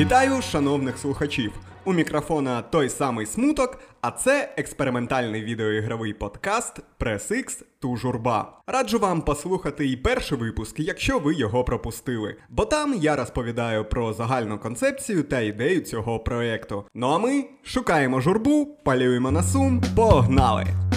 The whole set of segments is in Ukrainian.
Вітаю, шановних слухачів! У мікрофона той самий смуток, а це експериментальний відеоігровий подкаст Press X Ту журба. Раджу вам послухати і перший випуск, якщо ви його пропустили. Бо там я розповідаю про загальну концепцію та ідею цього проекту. Ну а ми шукаємо журбу, палюємо на сум, погнали!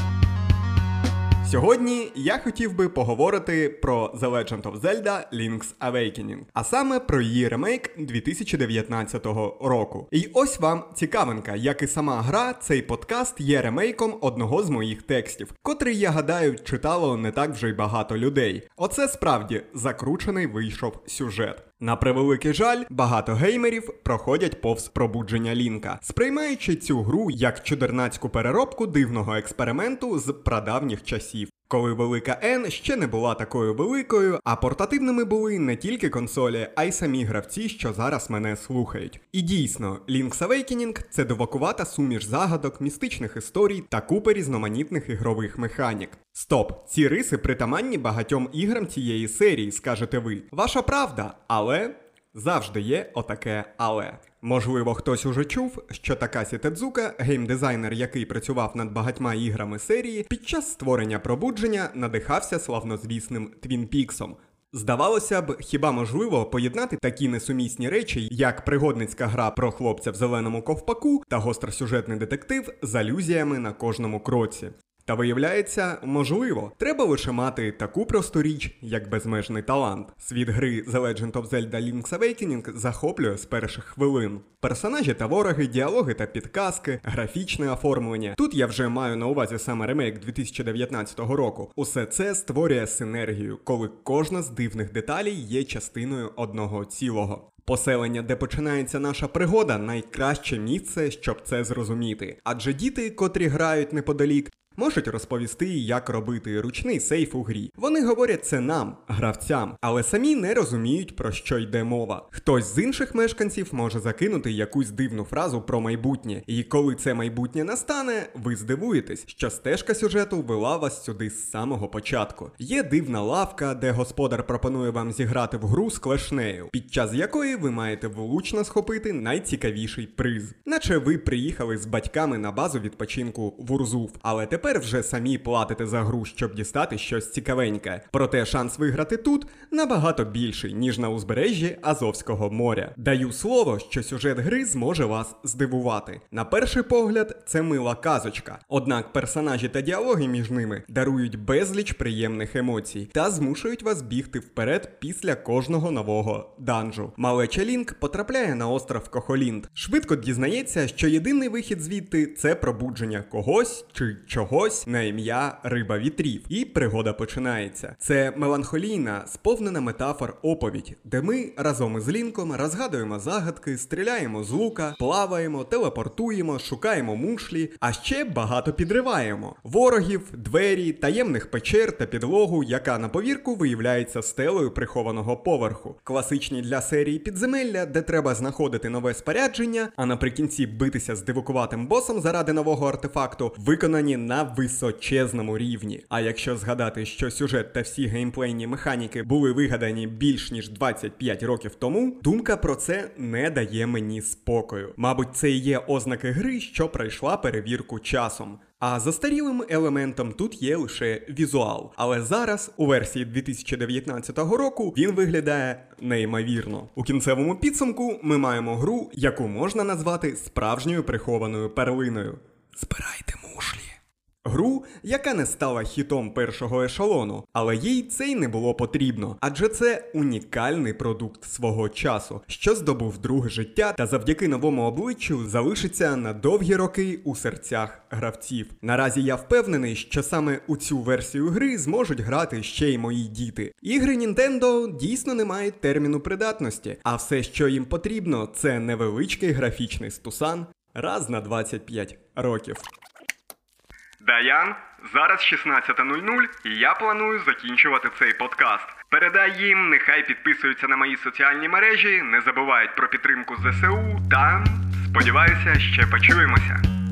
Сьогодні я хотів би поговорити про The Legend of Zelda Link's Awakening, а саме про її ремейк 2019 року. І ось вам цікавинка, як і сама гра, цей подкаст є ремейком одного з моїх текстів, котрий, я гадаю, читало не так вже й багато людей. Оце справді закручений вийшов сюжет. На превеликий жаль, багато геймерів проходять повз пробудження Лінка, сприймаючи цю гру як чудернацьку переробку дивного експерименту з прадавніх часів. Коли велика N ще не була такою великою, а портативними були не тільки консолі, а й самі гравці, що зараз мене слухають. І дійсно, Link's Awakening – це довакувата суміш загадок, містичних історій та купи різноманітних ігрових механік. Стоп, ці риси притаманні багатьом іграм цієї серії, скажете ви. Ваша правда, але завжди є отаке але. Можливо, хтось уже чув, що Такасі Тедзука, геймдизайнер, який працював над багатьма іграми серії, під час створення пробудження надихався славнозвісним Твін Піксом. Здавалося б, хіба можливо поєднати такі несумісні речі, як пригодницька гра про хлопця в зеленому ковпаку та гостросюжетний детектив з алюзіями на кожному кроці. Та виявляється, можливо, треба лише мати таку просту річ, як безмежний талант. Світ гри The Legend of Zelda Link's Awakening захоплює з перших хвилин. Персонажі та вороги, діалоги та підказки, графічне оформлення. Тут я вже маю на увазі саме ремейк 2019 року. Усе це створює синергію, коли кожна з дивних деталей є частиною одного цілого. Поселення, де починається наша пригода, найкраще місце, щоб це зрозуміти. Адже діти, котрі грають неподалік, Можуть розповісти, як робити ручний сейф у грі. Вони говорять це нам, гравцям, але самі не розуміють, про що йде мова. Хтось з інших мешканців може закинути якусь дивну фразу про майбутнє, і коли це майбутнє настане, ви здивуєтесь, що стежка сюжету вела вас сюди з самого початку. Є дивна лавка, де господар пропонує вам зіграти в гру з клешнею, під час якої ви маєте влучно схопити найцікавіший приз. Наче ви приїхали з батьками на базу відпочинку в Урзув, але тепер тепер вже самі платите за гру, щоб дістати щось цікавеньке. Проте шанс виграти тут набагато більший, ніж на узбережжі Азовського моря. Даю слово, що сюжет гри зможе вас здивувати. На перший погляд, це мила казочка. Однак персонажі та діалоги між ними дарують безліч приємних емоцій та змушують вас бігти вперед після кожного нового данжу. Малеча Лінк потрапляє на остров Кохолінд. Швидко дізнається, що єдиний вихід звідти це пробудження когось чи чого когось на ім'я Риба вітрів. І пригода починається. Це меланхолійна, сповнена метафор оповідь, де ми разом із Лінком розгадуємо загадки, стріляємо з лука, плаваємо, телепортуємо, шукаємо мушлі, а ще багато підриваємо ворогів, двері, таємних печер та підлогу, яка на повірку виявляється стелею прихованого поверху. Класичні для серії підземелля, де треба знаходити нове спорядження, а наприкінці битися з дивукуватим босом заради нового артефакту, виконані височезному рівні. А якщо згадати, що сюжет та всі геймплейні механіки були вигадані більш ніж 25 років тому, думка про це не дає мені спокою. Мабуть, це і є ознаки гри, що пройшла перевірку часом. А застарілим елементом тут є лише візуал. Але зараз, у версії 2019 року, він виглядає неймовірно. У кінцевому підсумку ми маємо гру, яку можна назвати справжньою прихованою перлиною. Збирайте мушлі. Гру, яка не стала хітом першого ешелону, але їй це й не було потрібно, адже це унікальний продукт свого часу, що здобув друге життя та завдяки новому обличчю залишиться на довгі роки у серцях гравців. Наразі я впевнений, що саме у цю версію гри зможуть грати ще й мої діти. Ігри Nintendo дійсно не мають терміну придатності, а все, що їм потрібно, це невеличкий графічний стусан раз на 25 років. Даян, зараз 16.00 і я планую закінчувати цей подкаст. Передай їм, нехай підписуються на мої соціальні мережі, не забувають про підтримку ЗСУ та сподіваюся, ще почуємося.